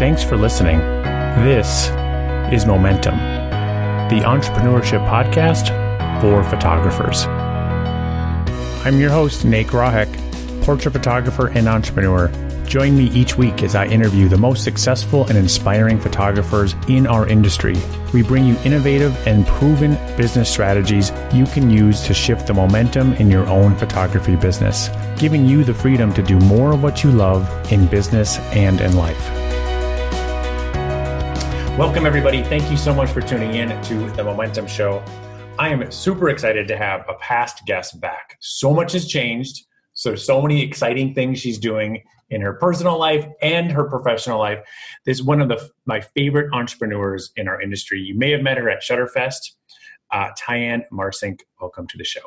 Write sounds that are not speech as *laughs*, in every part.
Thanks for listening. This is Momentum, the entrepreneurship podcast for photographers. I'm your host, Nate Grahek, portrait photographer and entrepreneur. Join me each week as I interview the most successful and inspiring photographers in our industry. We bring you innovative and proven business strategies you can use to shift the momentum in your own photography business, giving you the freedom to do more of what you love in business and in life. Welcome, everybody. Thank you so much for tuning in to the Momentum Show. I am super excited to have a past guest back. So much has changed. So, so many exciting things she's doing in her personal life and her professional life. This is one of the, my favorite entrepreneurs in our industry. You may have met her at Shutterfest. Uh, Tyann Marcink, welcome to the show.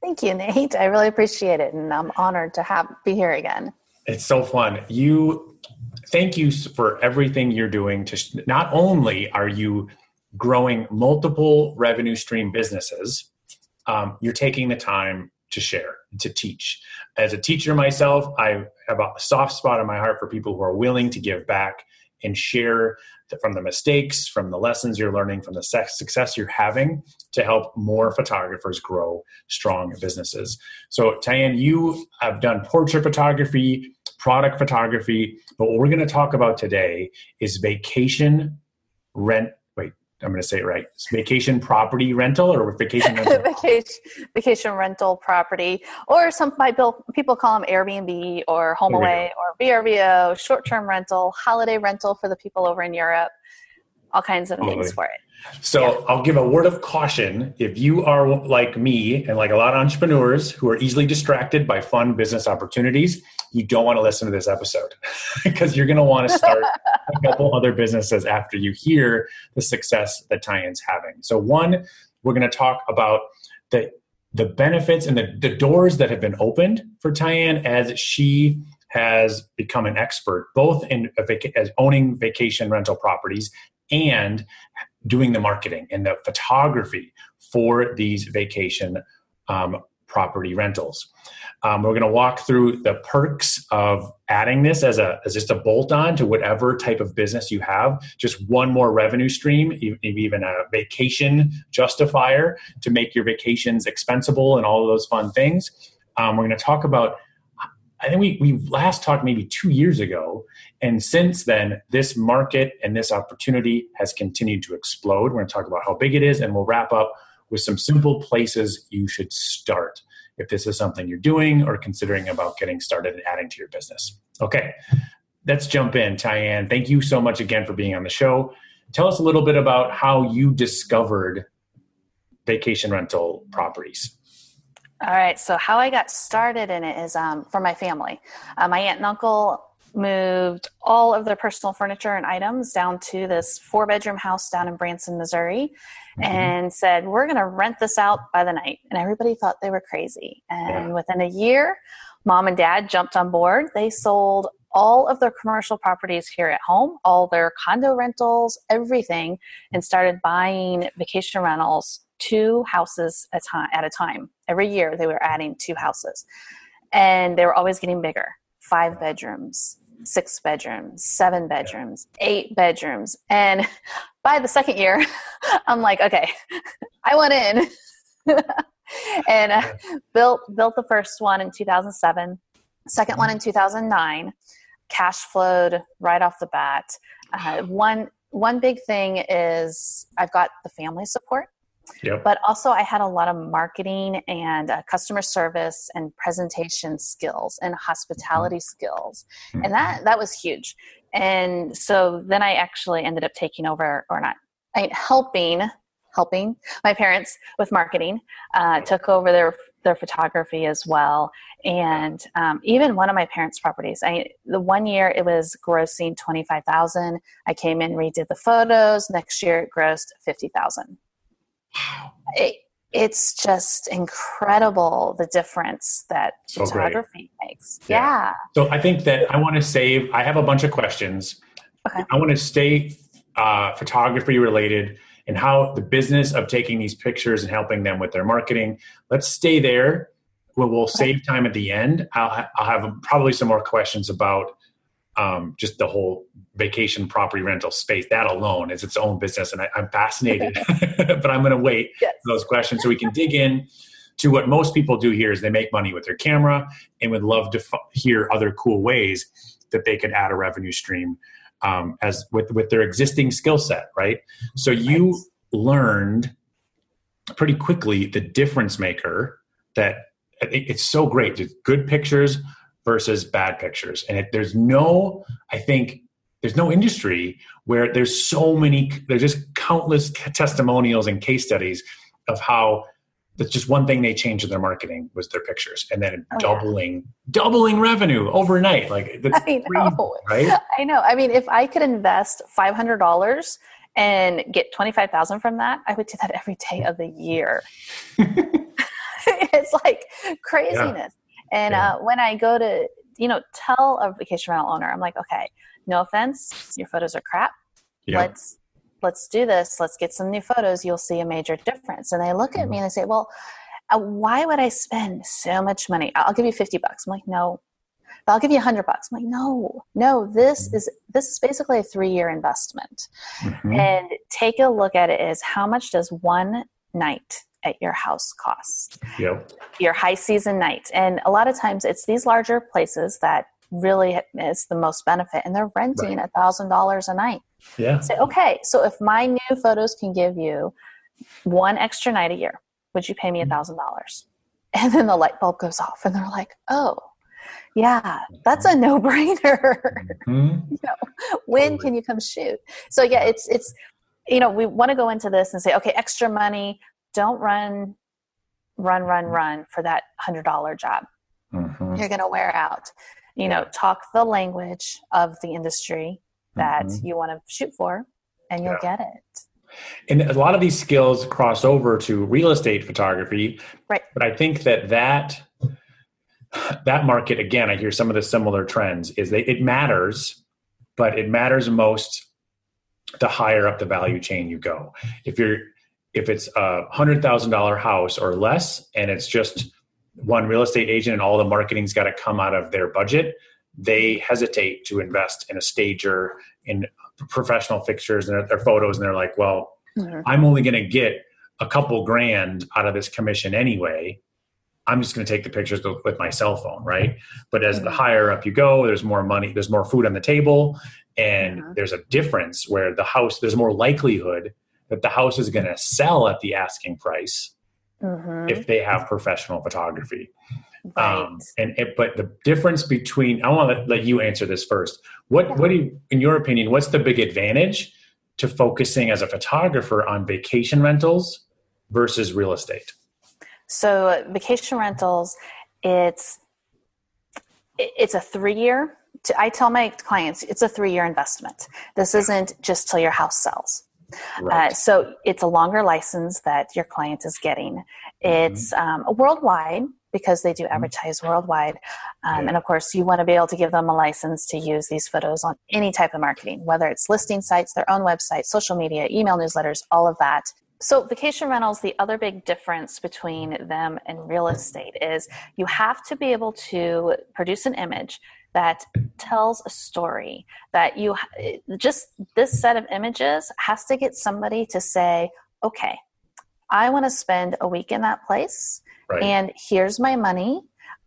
Thank you, Nate. I really appreciate it, and I'm honored to have be here again. It's so fun. You, thank you for everything you're doing. To not only are you growing multiple revenue stream businesses, um, you're taking the time to share, to teach. As a teacher myself, I have a soft spot in my heart for people who are willing to give back and share from the mistakes, from the lessons you're learning, from the success you're having to help more photographers grow strong businesses. So, Tyann, you have done portrait photography, product photography, but what we're going to talk about today is vacation rent Wait, I'm going to say it right. It's vacation property rental or vacation *laughs* rental? vacation, vacation rental property, or some people call them Airbnb or HomeAway or VRBO, short term rental, holiday rental for the people over in Europe, all kinds of names for it. So yeah. I'll give a word of caution. If you are like me and like a lot of entrepreneurs who are easily distracted by fun business opportunities, you don't want to listen to this episode *laughs* because you're going to want to start a couple other businesses after you hear the success that Tyann's having. So one, we're going to talk about the the benefits and the, the doors that have been opened for Tyann as she has become an expert both in vac- as owning vacation rental properties and doing the marketing and the photography for these vacation um, property rentals. Um, we're going to walk through the perks of adding this as a as just a bolt on to whatever type of business you have. Just one more revenue stream, maybe even a vacation justifier to make your vacations expensible and all of those fun things. Um, we're going to talk about I think we, we last talked maybe two years ago. And since then, this market and this opportunity has continued to explode. We're going to talk about how big it is, and we'll wrap up with some simple places you should start if this is something you're doing or considering about getting started and adding to your business. Okay, let's jump in. Tyann, thank you so much again for being on the show. Tell us a little bit about how you discovered vacation rental properties. All right. So how I got started in it is um, for my family. Uh, my aunt and uncle moved all of their personal furniture and items down to this four bedroom house down in Branson, Missouri, mm-hmm. and said, We're going to rent this out by the night. And everybody thought they were crazy. And yeah. within a year, mom and dad jumped on board. They sold all of their commercial properties here at home, all their condo rentals, everything, and started buying vacation rentals two houses at a time. Every year they were adding two houses. And they were always getting bigger. Five bedrooms, six bedrooms, seven bedrooms, eight bedrooms. And *laughs* by the second year, *laughs* I'm like, okay, *laughs* I went in. and uh, built built the first one in 2007, second one in 2009. Cash flowed right off the bat. Uh, one one big thing is I've got the family support. Yep. But also, I had a lot of marketing and uh, customer service and presentation skills and hospitality mm-hmm. skills, mm-hmm. and that that was huge. And so then I actually ended up taking over, or not, I, helping helping my parents with marketing. Uh, took over their their photography as well, and um, even one of my parents' properties. I the one year it was grossing twenty five thousand. I came in, redid the photos. Next year it grossed fifty thousand. It, it's just incredible the difference that so photography great. makes. Yeah. yeah. So I think that I want to save, I have a bunch of questions. Okay. I want to stay uh, photography related and how the business of taking these pictures and helping them with their marketing. Let's stay there. We'll, we'll save time at the end. I'll, ha- I'll have probably some more questions about um, just the whole vacation property rental space. That alone is its own business, and I, am fascinated. *laughs* *laughs* but I'm going to wait yes. for those questions so we can dig in to what most people do here is they make money with their camera and would love to f- hear other cool ways that they could add a revenue stream um, as with with their existing skill set, right? So you right. learned pretty quickly the difference maker that it, it's so great. Just good pictures versus bad pictures, and it, there's no, I think. There's no industry where there's so many, there's just countless testimonials and case studies of how that's just one thing they changed in their marketing was their pictures and then oh, doubling yeah. doubling revenue overnight like that's *laughs* I know. Crazy, right *laughs* i know i mean if i could invest $500 and get 25000 from that i would do that every day of the year *laughs* it's like craziness yeah. And yeah. Uh, when i go to you know tell a vacation rental owner i'm like okay no offense your photos are crap. Yeah. let's let's do this. Let's get some new photos. You'll see a major difference. And they look at me and they say well uh, why would i spend so much money? I'll give you 50 bucks. I'm like no. But i'll give you a 100 bucks. I'm like no no this mm-hmm. is this is basically a three year investment. Mm-hmm. and take a look at it is how much does one night at your house cost yep. your high season night and a lot of times it's these larger places that really is the most benefit and they're renting a thousand dollars a night yeah say okay so if my new photos can give you one extra night a year would you pay me a mm-hmm. thousand dollars and then the light bulb goes off and they're like oh yeah that's a no-brainer mm-hmm. *laughs* you know, when totally. can you come shoot so yeah it's it's you know we want to go into this and say okay extra money don't run run run mm-hmm. run for that hundred dollar job mm-hmm. you're going to wear out you know talk the language of the industry that mm-hmm. you want to shoot for and you'll yeah. get it and a lot of these skills cross over to real estate photography right but i think that that that market again i hear some of the similar trends is that it matters but it matters most the higher up the value chain you go if you're if it's a hundred thousand dollar house or less and it's just one real estate agent and all the marketing's got to come out of their budget, they hesitate to invest in a stager, in professional fixtures and their, photos, and they're like, well, mm-hmm. I'm only going to get a couple grand out of this commission anyway. I'm just going to take the pictures with my cell phone, right? But as mm-hmm. the higher up you go, there's more money, there's more food on the table, and mm-hmm. there's a difference where the house, there's more likelihood that the house is going to sell at the asking price mm-hmm. if they have professional photography. Right. Um, and it, but the difference between I want to let, let you answer this first. What yeah. what do you, in your opinion, what's the big advantage to focusing as a photographer on vacation rentals versus real estate? So vacation rentals, it's it's a three year. I tell my clients it's a three year investment. This isn't just till your house sells. Right. Uh, so it's a longer license that your client is getting. It's mm-hmm. um, worldwide because they do mm-hmm. advertise mm-hmm. worldwide. Um, yeah. And of course, you want to be able to give them a license to use these photos on any type of marketing, whether it's listing sites, their own website, social media, email newsletters, all of that. So, vacation rentals, the other big difference between them and real estate is you have to be able to produce an image that tells a story that you just this set of images has to get somebody to say okay i want to spend a week in that place right. and here's my money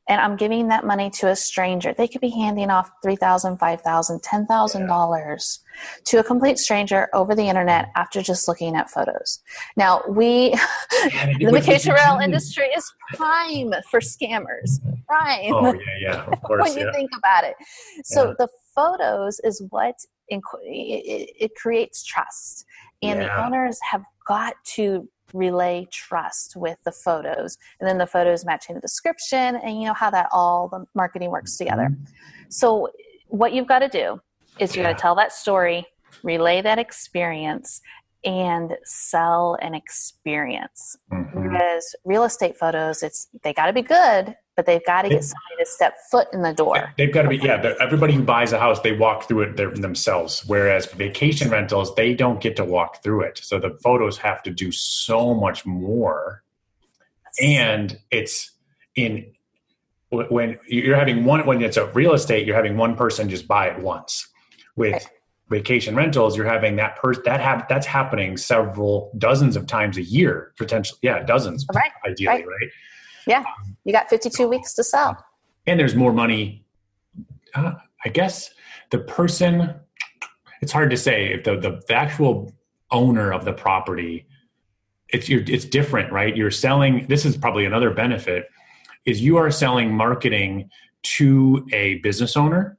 and I'm giving that money to a stranger. They could be handing off $3,000, $5,000, $10,000 to a complete stranger over the internet after just looking at photos. Now, we, *laughs* yeah, the vacation rental industry is prime for scammers. Prime. Oh, yeah, yeah, of *laughs* course. when you think about it. So yeah. the photos is what it, it creates trust. And the owners have got to relay trust with the photos and then the photos matching the description and you know how that all the marketing works together mm-hmm. so what you've got to do is you yeah. got to tell that story relay that experience and sell an experience mm-hmm. whereas real estate photos it's they got to be good but they've got to get somebody to step foot in the door. They've got to be, yeah. Everybody who buys a house, they walk through it themselves. Whereas vacation rentals, they don't get to walk through it. So the photos have to do so much more. And it's in when you're having one when it's a real estate you're having one person just buy it once with right. vacation rentals you're having that person that have that's happening several dozens of times a year potentially yeah dozens right ideally right, right? Yeah you got 52 weeks to sell. and there's more money. Uh, i guess the person it's hard to say if the, the, the actual owner of the property it's it's different right? You're selling this is probably another benefit is you are selling marketing to a business owner.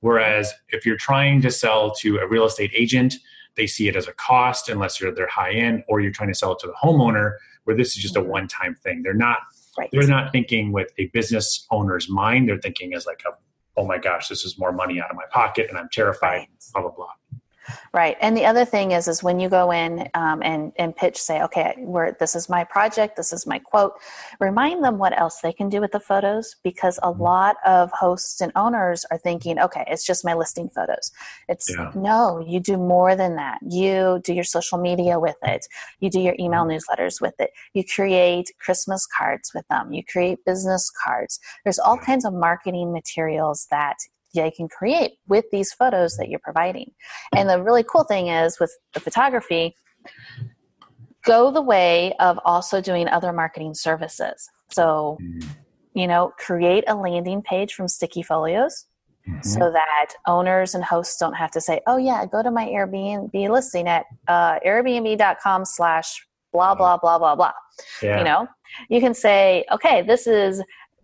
Whereas if you're trying to sell to a real estate agent they see it as a cost unless you're they're high end or you're trying to sell it to the homeowner where this is just a one time thing. They're not right. they're not thinking with a business owner's mind they're thinking as like a oh my gosh this is more money out of my pocket and i'm terrified right. blah blah blah Right. And the other thing is, is when you go in um, and, and pitch, say, okay, we're, this is my project, this is my quote, remind them what else they can do with the photos because a mm-hmm. lot of hosts and owners are thinking, okay, it's just my listing photos. It's yeah. no, you do more than that. You do your social media with it. You do your email mm-hmm. newsletters with it. You create Christmas cards with them. You create business cards. There's all kinds of marketing materials that they can create with these photos that you're providing. And the really cool thing is with the photography, go the way of also doing other marketing services. So, mm-hmm. you know, create a landing page from Sticky Folios. Mm-hmm. So that owners and hosts don't have to say, "Oh yeah, go to my Airbnb listing at uh, Airbnb.com slash blah blah blah blah blah." Yeah. You know, you can say, "Okay, this is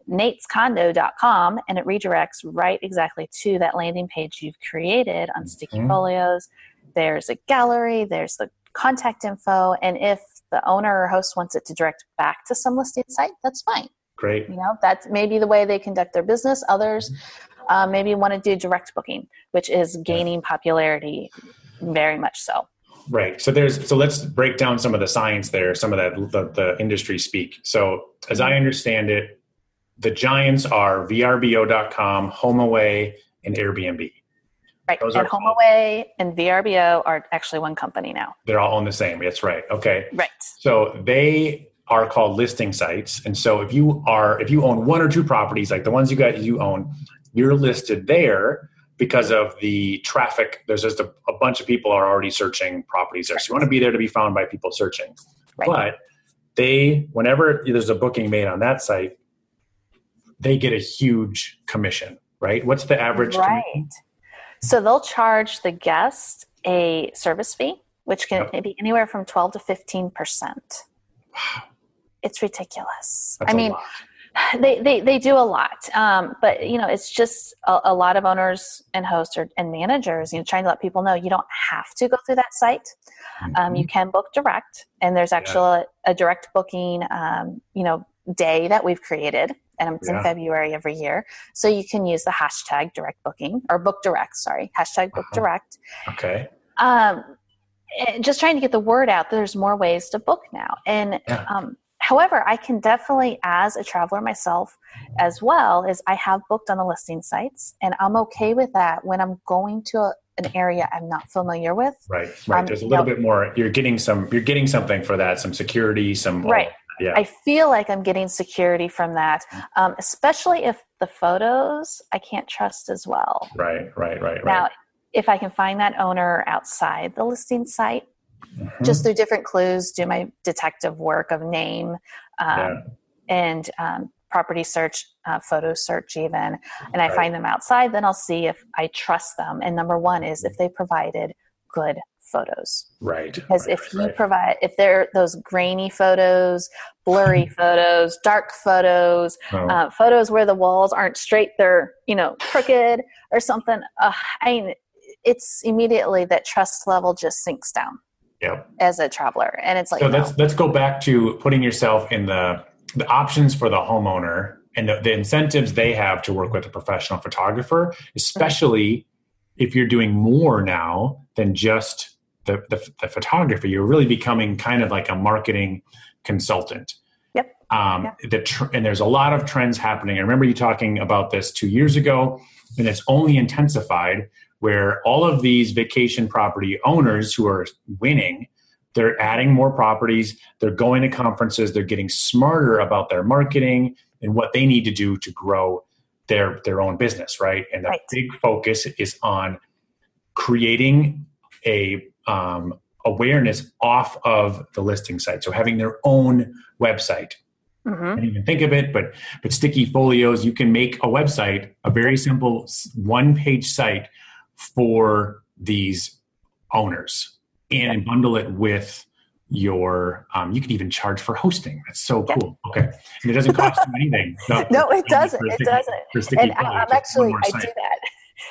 natescondo.com and it redirects right exactly to that landing page you've created on Sticky mm-hmm. Folios. There's a gallery, there's the contact info, and if the owner or host wants it to direct back to some listing site, that's fine. Great. You know, that's maybe the way they conduct their business. Others uh, maybe want to do direct booking, which is gaining popularity very much so. Right. So there's so let's break down some of the science there, some of that the, the industry speak. So as I understand it, the giants are VRBO.com, HomeAway, and Airbnb. Right. Those and HomeAway and VRBO are actually one company now. They're all on the same. That's right. Okay. Right. So they are called listing sites. And so if you are if you own one or two properties, like the ones you got you own, you're listed there because of the traffic. There's just a, a bunch of people are already searching properties there. So you want to be there to be found by people searching. Right. But they, whenever there's a booking made on that site, they get a huge commission, right? What's the average? Right. Commission? So they'll charge the guest a service fee, which can yep. be anywhere from 12 to 15%. Wow. It's ridiculous. That's I mean, *sighs* they, they, they do a lot. Um, but, you know, it's just a, a, lot of owners and hosts or, and managers, you know, trying to let people know you don't have to go through that site. Mm-hmm. Um, you mm-hmm. can book direct, and there's actually yeah. a, a, direct booking, um, you know, day that we've created and it's yeah. in February every year. So you can use the hashtag direct booking or book direct, sorry, hashtag book uh-huh. direct. Okay. Um, just trying to get the word out. There's more ways to book now. And yeah. um, however, I can definitely, as a traveler myself as well, is I have booked on the listing sites and I'm okay with that when I'm going to a, an area I'm not familiar with. Right, right. Um, There's a little know, bit more. You're getting some. You're getting something for that. Some security. Some right yeah. I feel like I'm getting security from that, um, especially if the photos I can't trust as well. Right, right, right, right. Now, if I can find that owner outside the listing site, mm-hmm. just through different clues, do my detective work of name um, yeah. and um, property search, uh, photo search, even, and I right. find them outside, then I'll see if I trust them. And number one is if they provided good photos. Right. Because right, if you right. provide, if they're those grainy photos, blurry *laughs* photos, dark photos, oh. uh, photos where the walls aren't straight, they're, you know, crooked or something, uh, I mean, it's immediately that trust level just sinks down. Yep. As a traveler. And it's like, so let's, let's go back to putting yourself in the, the options for the homeowner and the, the incentives they have to work with a professional photographer, especially if you're doing more now than just the, the, the photography, you're really becoming kind of like a marketing consultant. Yep. Um, yeah. the tr- and there's a lot of trends happening. I remember you talking about this two years ago, and it's only intensified where all of these vacation property owners who are winning they're adding more properties they're going to conferences they're getting smarter about their marketing and what they need to do to grow their their own business, right? And the Right. big focus is on creating a um, awareness off of the listing site. So having their own website. hmm I didn't even think of it, but but sticky folios, you can make a website, a very simple one page site for these owners and bundle it with your um, you can even charge for hosting that's so Yeah. cool okay and it doesn't cost you anything *laughs* No, it doesn't. For It doesn't. and I, I'm actually I do that.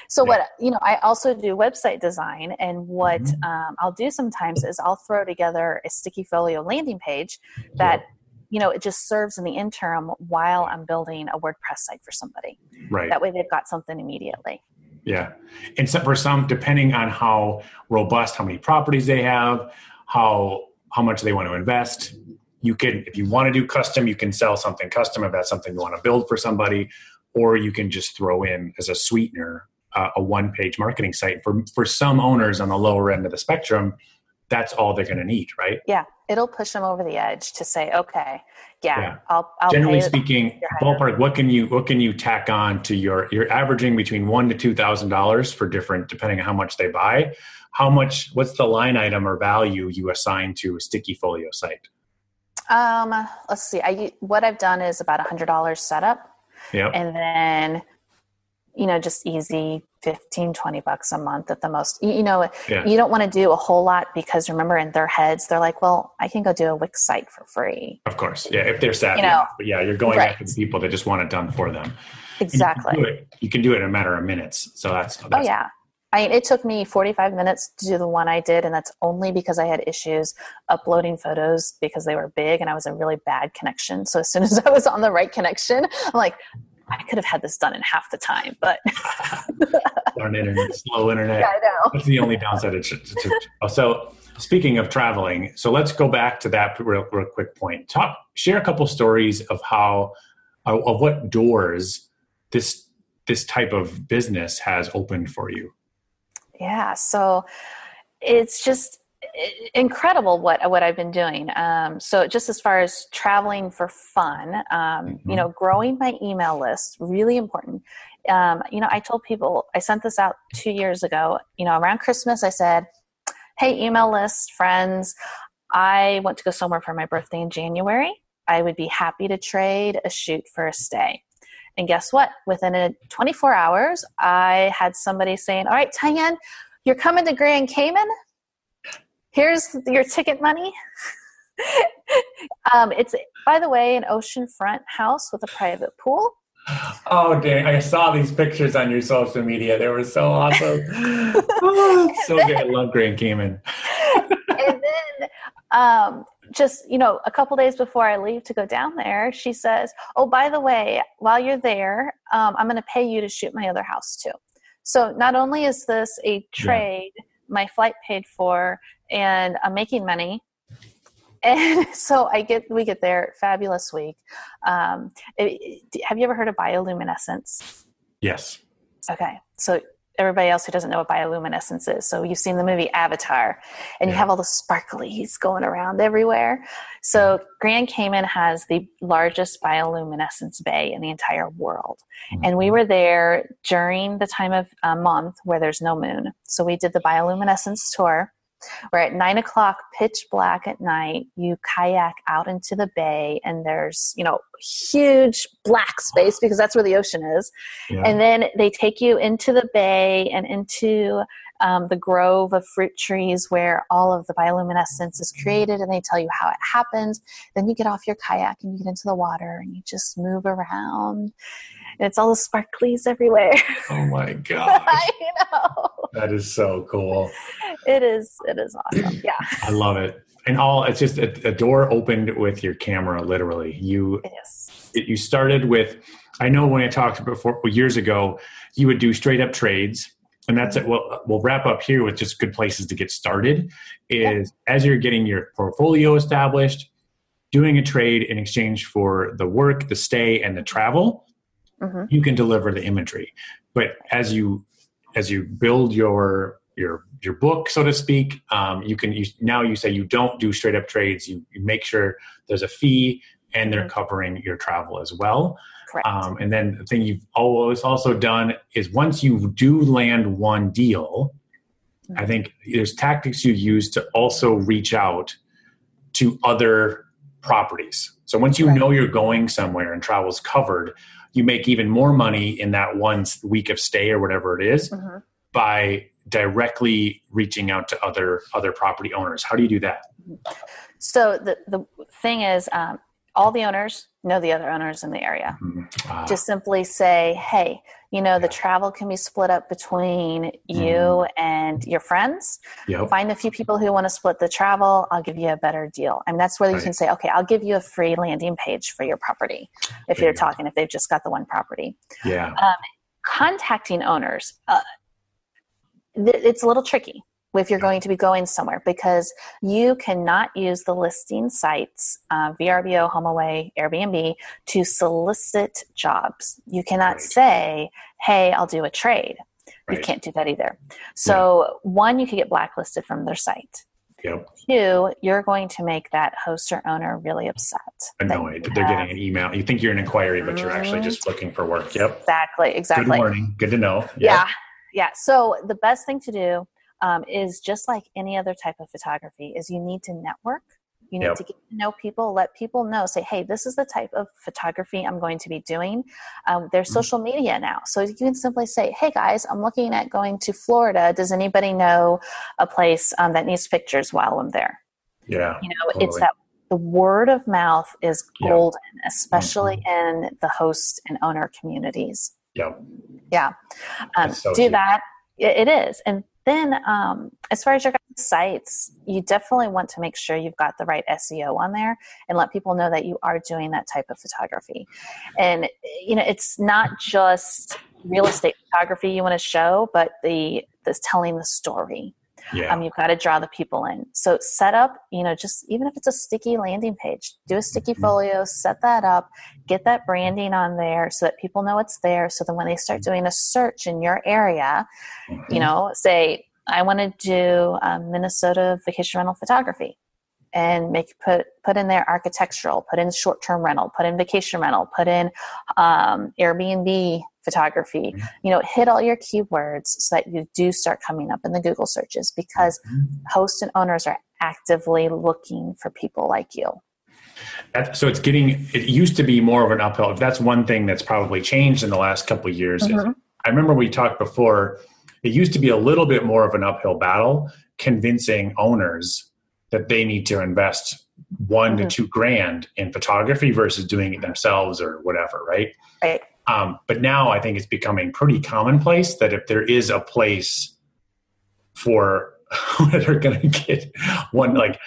So Yeah. what you know, I also do website design, and what Mhm. um, I'll do sometimes is I'll throw together a sticky folio landing page that you know it just serves in the interim while I'm building a WordPress site for somebody. right That way, they've got something immediately. Yeah. And so for some, depending on how robust, how many properties they have, how how much they want to invest, you can if you want to do custom, you can sell something custom if that's something you want to build for somebody, or you can just throw in as a sweetener uh, a one page marketing site for for some owners on the lower end of the spectrum. That's all they're going to need, right? Yeah, it'll push them over the edge to say, okay, yeah, Yeah. I'll, I'll Generally speaking, ballpark. What can you what can you tack on to your? You're averaging between one to two thousand dollars for different, depending on how much they buy. How much? What's the line item or value you assign to a sticky folio site? Um, let's see. I what I've done is about a hundred dollars setup. yeah and then you know just easy 15 20 bucks a month at the most you, you know Yeah. you don't want to do a whole lot because remember in their heads they're like well i can go do a wix site for free Of course, yeah. If they're savvy, You know, enough. but yeah, you're going right. after the people that just want it done for them. And you can exactly do it. You can do it in a matter of minutes. So that's, oh, that's oh yeah I mean, it took me 45 minutes to do the one I did, and that's only because I had issues uploading photos because they were big and I was a really bad connection. So as soon *laughs* as I was on the right connection, I'm like, I could have had this done in half the time, but *laughs* darn internet, slow internet. yeah, I know. That's the only downside. To, to, to, so, speaking of traveling, so let's go back to that real, real quick point. Talk, share a couple stories of how, of of what doors this this type of business has opened for you. Yeah, so it's just i- incredible what what I've been doing. Um, so just as far as traveling for fun, um, Mhm. you know, growing my email list really important. Um, you know, I told people I sent this out two years ago. You know, around Christmas, I said, "Hey, email list friends, I want to go somewhere for my birthday in January. I would be happy to trade a shoot for a stay." And guess what? Within a 24 hours, I had somebody saying, All right, Tyann, you're coming to Grand Cayman. Here's your ticket money. *laughs* um, it's, by the way, an oceanfront house with a private pool. Oh, dang. I saw these pictures on your social media. They were so awesome. *laughs* oh, so good. I love Grand Cayman. and then um, just you know a couple days before i leave to go down there she says oh by the way while you're there um, i'm going to pay you to shoot my other house too so not only is this a trade my flight paid for and i'm making money and *laughs* so i get we get there fabulous week um, it- it- have you ever heard of bioluminescence Yes. Okay, so everybody else who doesn't know what bioluminescence is, so you've seen the movie Avatar, and you have all the sparklies going around everywhere. So Grand Cayman has the largest bioluminescence bay in the entire world, and we were there during the time of a month where there's no moon. So we did the bioluminescence tour. Where at nine o'clock, pitch black at night, you kayak out into the bay, and there's you know huge black space because that's where the ocean is. Yeah. And then they take you into the bay and into um, the grove of fruit trees where all of the bioluminescence is created, and they tell you how it happens. Then you get off your kayak and you get into the water and you just move around. And it's all the sparklies everywhere. *laughs* oh my God. I know. That is so cool. It is. It is awesome. *clears throat* Yeah, I love it. And all it's just a, a door opened with your camera, literally. You is. it, you started with i know when i talked before years ago you would do straight up trades and that's it we'll, we'll wrap up here with just good places to get started is as you're getting your portfolio established doing a trade in exchange for the work the stay and the travel hmm you can deliver the imagery but as you as you build your your your book so to speak um, you can you, now you say you don't do straight up trades you, you make sure there's a fee and they're covering your travel as well. Correct. Um, and then the thing you've always also done is once you do land one deal, I think there's tactics you use to also reach out to other properties. So once you Right. know you're going somewhere and travel's covered, you make even more money in that one week of stay or whatever it is Mhm. by directly reaching out to other other property owners. How do you do that? So the the thing is, um, all the owners know the other owners in the area. Ah, Just simply say, "Hey, you know, the travel can be split up between you and your friends. yep. Find a few people who want to split the travel. I'll give you a better deal." I And that's where you can say, "Okay, I'll give you a free landing page for your property." If There you're you talking, if they've just got the one property. Yeah. contacting owners uh, th- it's a little tricky if you're going to be going somewhere because you cannot use the listing sites uh, vrbo homeaway airbnb to solicit jobs you cannot Right. say hey i'll do a trade you can't do that either so one you could get blacklisted from their site Yep. two you're going to make that host or owner really upset Annoyed. They're have- getting an email. You think you're an inquiry, but you're actually just looking for work. Yep. exactly Exactly. Good morning. Good to know. yeah yeah so the best thing to do um, is just like any other type of photography is you need to network you need Yep. to get to know people let people know say hey this is the type of photography i'm going to be doing um, there's Mhm. social media now so you can simply say hey guys i'm looking at going to florida does anybody know a place um, that needs pictures while i'm there Yeah. you know it's that the word of mouth is Yeah. golden especially Mm-hmm. in the host and owner communities Yep. yeah. Um, so do huge. that. It, it is. And then um, as far as your sites you definitely want to make sure you've got the right seo on there and let people know that you are doing that type of photography. And you know it's not just real estate photography you want to show but the the telling the story Yeah. um, you've got to draw the people in so set up you know just even if it's a sticky landing page do a sticky Mhm. folio set that up get that branding on there so that people know it's there so then when they start doing a search in your area Mhm. you know say i want to do um, minnesota vacation rental photography and make put put in there architectural put in short-term rental put in vacation rental put in um, airbnb photography Mhm. you know hit all your keywords so that you do start coming up in the google searches because Mhm. hosts and owners are actively looking for people like you That, so it's getting. It used to be more of an uphill. That's one thing that's probably changed in the last couple of years. Mhm. I remember we talked before. It used to be a little bit more of an uphill battle convincing owners that they need to invest one Mhm. to two grand in photography versus doing it themselves or whatever, right? right Um, but now I think it's becoming pretty commonplace that if there is a place for *laughs* where they're going to get one like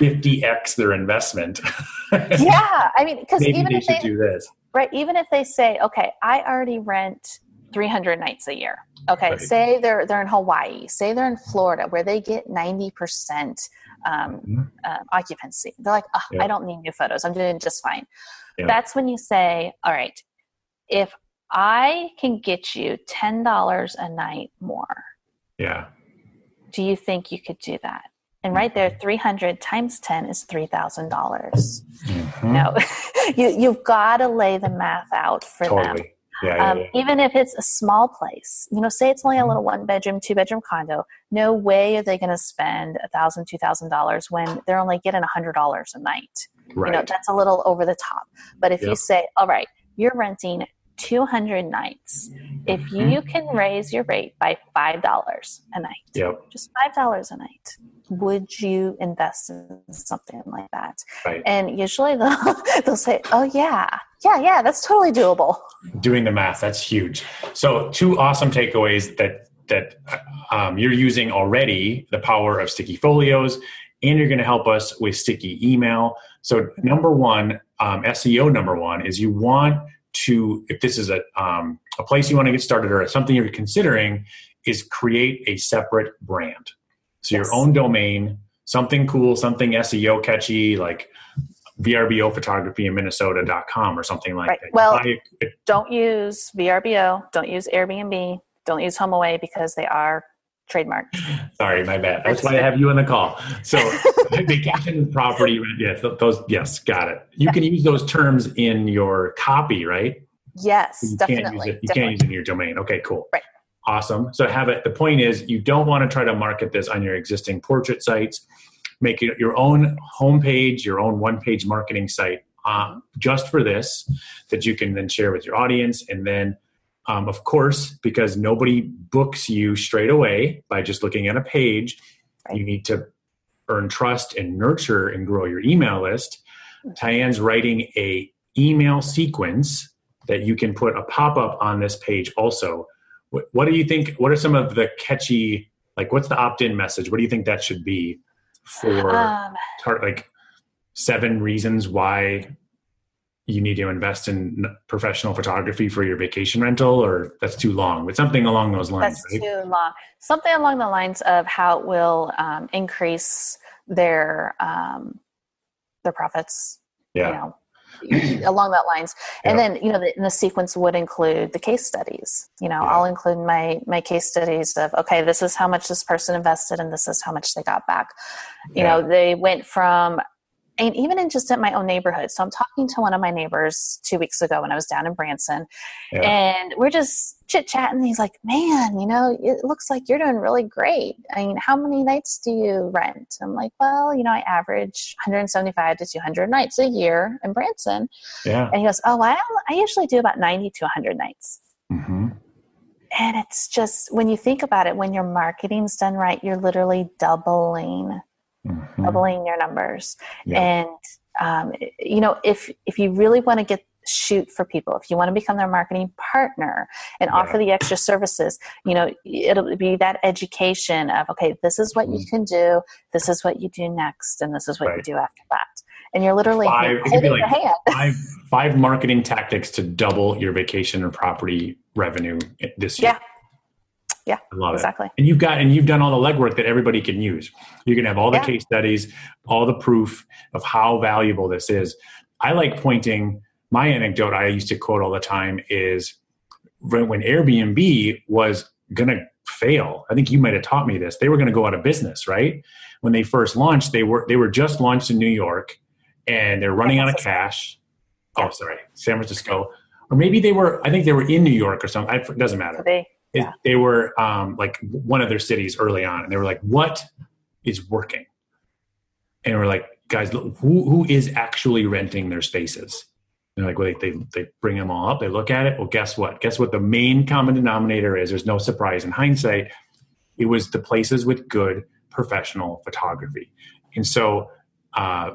50x their investment, *laughs* yeah i mean because even they if should they do this. right even if they say okay i already rent 300 nights a year okay Right. say they're they're in hawaii say they're in florida where they get 90% um, Mhm. uh, occupancy they're like oh, Yeah. i don't need new photos i'm doing just fine Yeah. that's when you say all right if i can get you $10 a night more Yeah. do you think you could do that and right there 300 times 10 is $3000 Mhm. no *laughs* you, you've got to lay the math out for them Totally. Yeah. yeah, um, yeah. even if it's a small place you know say it's only a little one bedroom two bedroom condo no way are they going to spend a thousand two thousand dollars when they're only getting a hundred dollars a night Right. you know that's a little over the top but if Yep. you say all right you're renting 200 nights if Mhm. you can raise your rate by five dollars a night Yep. just five dollars a night would you invest in something like that Right. and usually they'll, *laughs* they'll say oh yeah yeah yeah that's totally doable Doing the math. That's huge. So two awesome takeaways that that um, you're using already the power of sticky folios and you're going to help us with sticky email so number one um, seo number one is you want to if this is a, um, a place you want to get started or something you're considering is create a separate brand so Yes. your own domain something cool something seo catchy like vrbo photography in minnesota.com or something like Right. that Well- Buy it- don't use VRBO, don't use Airbnb, don't use HomeAway because they are trademark. Sorry, my bad. That's why I have you on the call. So *laughs* vacation property, yes, those, yes, got it. You can use those terms in your copy, right? Yes, you definitely. Can't use it, you definitely. can't use it in your domain. Okay, cool. Right. Awesome. So have it. The point is, you don't want to try to market this on your existing portrait sites. Make it your own homepage, your own one-page marketing site, uh, just for this, that you can then share with your audience, and then um, of course, because nobody books you straight away by just looking at a page, right. you need to earn trust and nurture and grow your email list. Tyann's writing a email sequence that you can put a pop-up on this page also. What, what do you think? What are some of the catchy, like what's the opt-in message? What do you think that should be for um, tar- like seven reasons why you need to invest in professional photography for your vacation rental or that's too long but something along those lines that's right? too long something along the lines of how it will um, increase their um, their profits yeah. you know *clears throat* along that lines and yeah. then you know the, the, sequence would include the case studies you know yeah. i'll include my my case studies of okay this is how much this person invested and this is how much they got back you yeah. know they went from and even in just at my own neighborhood. So I'm talking to one of my neighbors two weeks ago when I was down in Branson, yeah. and we're just chit chatting. He's like, "Man, you know, it looks like you're doing really great. I mean, how many nights do you rent?" I'm like, "Well, you know, I average 175 to 200 nights a year in Branson." Yeah. And he goes, "Oh, I I usually do about 90 to 100 nights." Mm-hmm. And it's just when you think about it, when your marketing's done right, you're literally doubling mm-hmm. doubling your numbers. And um, you know, if if you really want to get shoot for people if you want to become their marketing partner and yeah. offer the extra services you know it'll be that education of okay this is what mm-hmm. you can do this is what you do next and this is what right. you do after that and you're literally five, holding like hand. five, five marketing tactics to double your vacation or property revenue this year yeah yeah, I love exactly. It. And you've got and you've done all the legwork that everybody can use. You can have all the yeah. case studies, all the proof of how valuable this is. I like pointing. My anecdote I used to quote all the time is when Airbnb was going to fail. I think you might have taught me this. They were going to go out of business, right? When they first launched, they were they were just launched in New York, and they're running out of cash. Oh, sorry, San Francisco, or maybe they were. I think they were in New York or something. It doesn't matter. They, yeah. they were um, like one of their cities early on, and they were like, "What is working?" And we're like, "Guys, who who is actually renting their spaces?" And they're like, "Well, they, they they bring them all up. They look at it. Well, guess what? Guess what? The main common denominator is. There's no surprise in hindsight. It was the places with good professional photography, and so." Uh,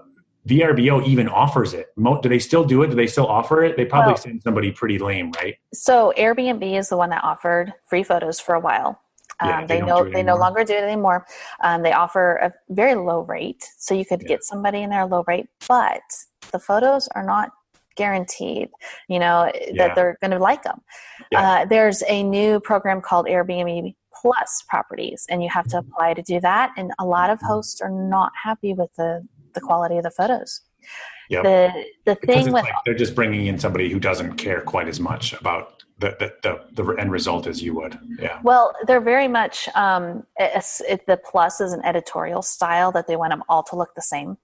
VRBO even offers it. Do they still do it? Do they still offer it? They probably well, send somebody pretty lame, right? So Airbnb is the one that offered free photos for a while. Yeah, um, they, they know they no longer do it anymore. Um, they offer a very low rate, so you could yeah. get somebody in there a low rate, but the photos are not guaranteed. You know yeah. that they're going to like them. Uh, there's a new program called Airbnb Plus Properties, and you have to apply to do that. And a lot of hosts are not happy with the the quality of the photos. Yep. The the thing with like they're just bringing in somebody who doesn't care quite as much about the the, the, the end result as you would. Yeah. Well, they're very much um, it's, it, the plus is an editorial style that they want them all to look the same.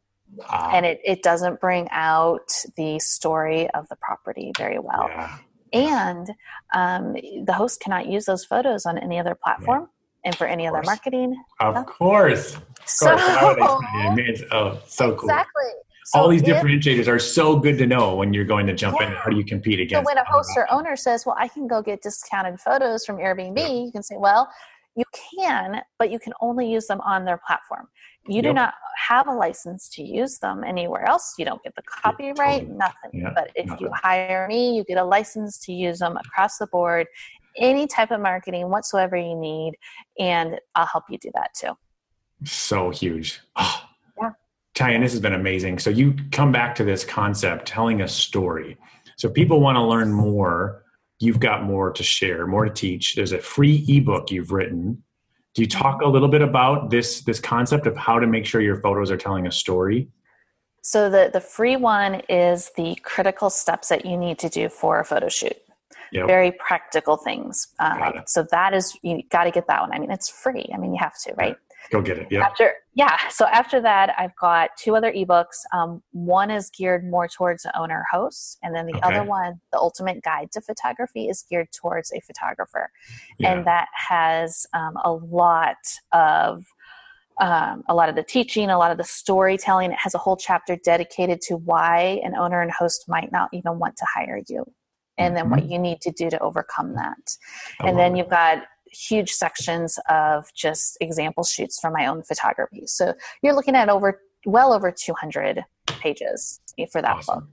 Ah. And it, it doesn't bring out the story of the property very well. Yeah. And um, the host cannot use those photos on any other platform. Yeah and for any other marketing. Of stuff. course. Of so, course. oh, so cool. Exactly. So All these if, differentiators are so good to know when you're going to jump yeah. in. How do you compete against? So when a host or owner says, "Well, I can go get discounted photos from Airbnb," yeah. you can say, "Well, you can, but you can only use them on their platform. You yep. do not have a license to use them anywhere else. You don't get the copyright, totally. nothing. Yeah, but if nothing. you hire me, you get a license to use them across the board any type of marketing whatsoever you need, and I'll help you do that too. So huge. Oh, *gasps* yeah. Tyann, this has been amazing. So you come back to this concept, telling a story. So people want to learn more. You've got more to share, more to teach. There's a free ebook you've written. Do you talk a little bit about this this concept of how to make sure your photos are telling a story? So the the free one is the critical steps that you need to do for a photo shoot. Yep. very practical things. Uh, so that is you got to get that one. I mean, it's free. I mean, you have to, right? Go get it. Yeah. After yeah, so after that, I've got two other ebooks. Um, one is geared more towards the owner host, and then the Okay. other one, the ultimate guide to photography, is geared towards a photographer Yeah. and that has um, a lot of um, a lot of the teaching a lot of the storytelling it has a whole chapter dedicated to why an owner and host might not even want to hire you and then what you need to do to overcome that Mm-hmm. And then you've got huge sections of just example shoots from my own photography so you're looking at over well over 200 pages for that book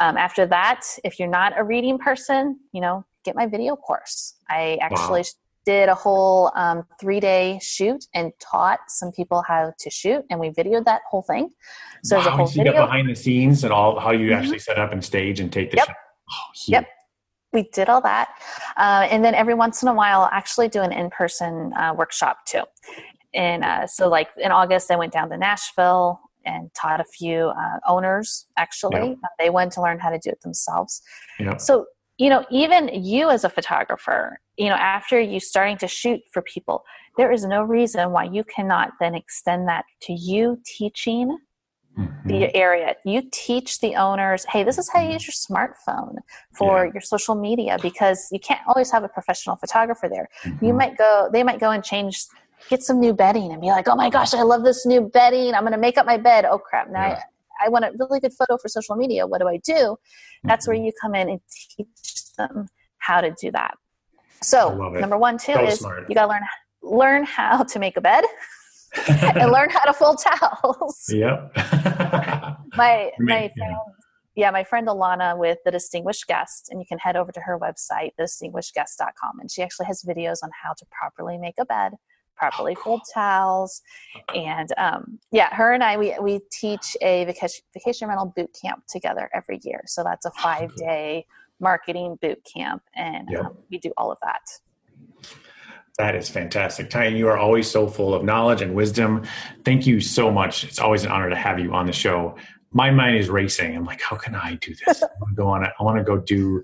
um, after that, if you're not a reading person, you know, get my video course. I actually Wow. did a whole um, three day shoot and taught some people how to shoot, and we videoed that whole thing. So there's a whole so you got video. behind the scenes and all how you Mhm. actually set up and stage and take the Yep. shot. Oh. Yep. We did all that, uh, and then every once in a while, I'll actually do an in person uh, workshop too. And uh, so, like in August, I went down to Nashville and taught a few uh, owners. Actually, Uh, they went to learn how to do it themselves. Yep. So, you know, even you as a photographer, you know, after you starting to shoot for people, there is no reason why you cannot then extend that to you teaching Mhm. the area. You teach the owners, hey, this is how you use your smartphone for Yeah. your social media because you can't always have a professional photographer there. You Mhm. might go, they might go and change, get some new bedding and be like, oh my gosh, I love this new bedding. I'm going to make up my bed. Oh crap. Now Yeah. I, I want a really good photo for social media. What do I do? That's Mm-hmm. where you come in and teach them how to do that. So I love it. number one, too, So is smart. you got to learn learn how to make a bed *laughs* and learn how to fold towels. *laughs* yep. *laughs* My my yeah. friend, yeah, my friend Alana with the Distinguished Guest, and you can head over to her website, thedistinguishedguest.com, and she actually has videos on how to properly make a bed, properly Oh, fold towels, and um, yeah, her and I we we teach a vacation vacation rental boot camp together every year. So that's a five day marketing boot camp, and Yep. um, we do all of that. That is fantastic. Ty, you are always so full of knowledge and wisdom. Thank you so much. It's always an honor to have you on the show. My mind is racing. I'm like, how can I do this? I want to go on it. I want to go do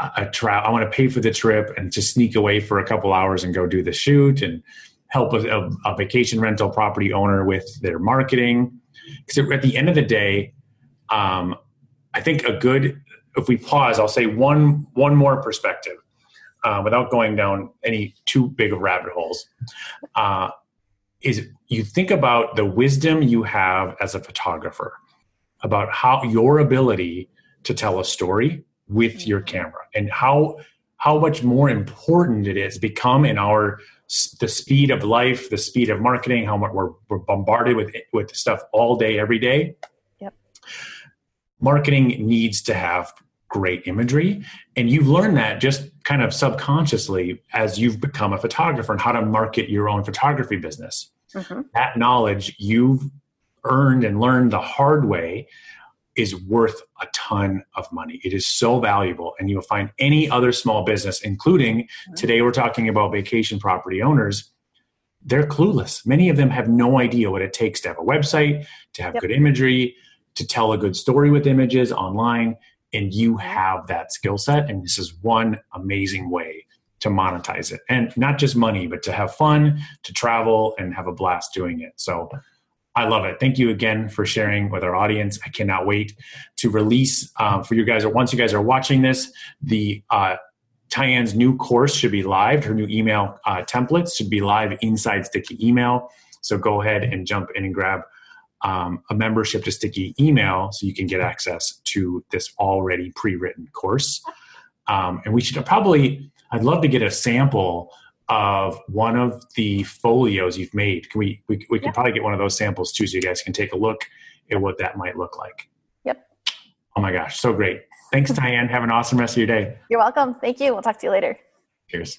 a, a trial. I want to pay for the trip and just sneak away for a couple hours and go do the shoot and help a, a, a vacation rental property owner with their marketing. Because at the end of the day, um, I think a good. If we pause, I'll say one one more perspective uh, without going down any too big of rabbit holes, uh, is you think about the wisdom you have as a photographer about how your ability to tell a story with your camera and how how much more important it is become in our the speed of life, the speed of marketing, how much we're, we're bombarded with with stuff all day, every day. Yep. Marketing needs to have great imagery, and you've learned that just kind of subconsciously as you've become a photographer and how to market your own photography business. Mhm. That knowledge you've earned and learned the hard way is worth a ton of money. It is so valuable. And you'll find any other small business, including today we're talking about vacation property owners, they're clueless. Many of them have no idea what it takes to have a website, to have Yep. good imagery, to tell a good story with images online. And you have that skill set. And this is one amazing way to monetize it. And not just money, but to have fun, to travel, and have a blast doing it. So I love it. Thank you again for sharing with our audience. I cannot wait to release um, for you guys. Or once you guys are watching this, the uh, Tyann's new course should be live. Her new email uh, templates should be live inside Sticky Email. So go ahead and jump in and grab um, a membership to Sticky Email so you can get access to this already pre-written course. Um, and we should probably. I'd love to get a sample of one of the folios you've made. Can we? We, we can probably get one of those samples too, so you guys can take a look at what that might look like. Yep. Oh my gosh, so great! Thanks, *laughs* Tyann. Have an awesome rest of your day. You're welcome. Thank you. We'll talk to you later. Cheers.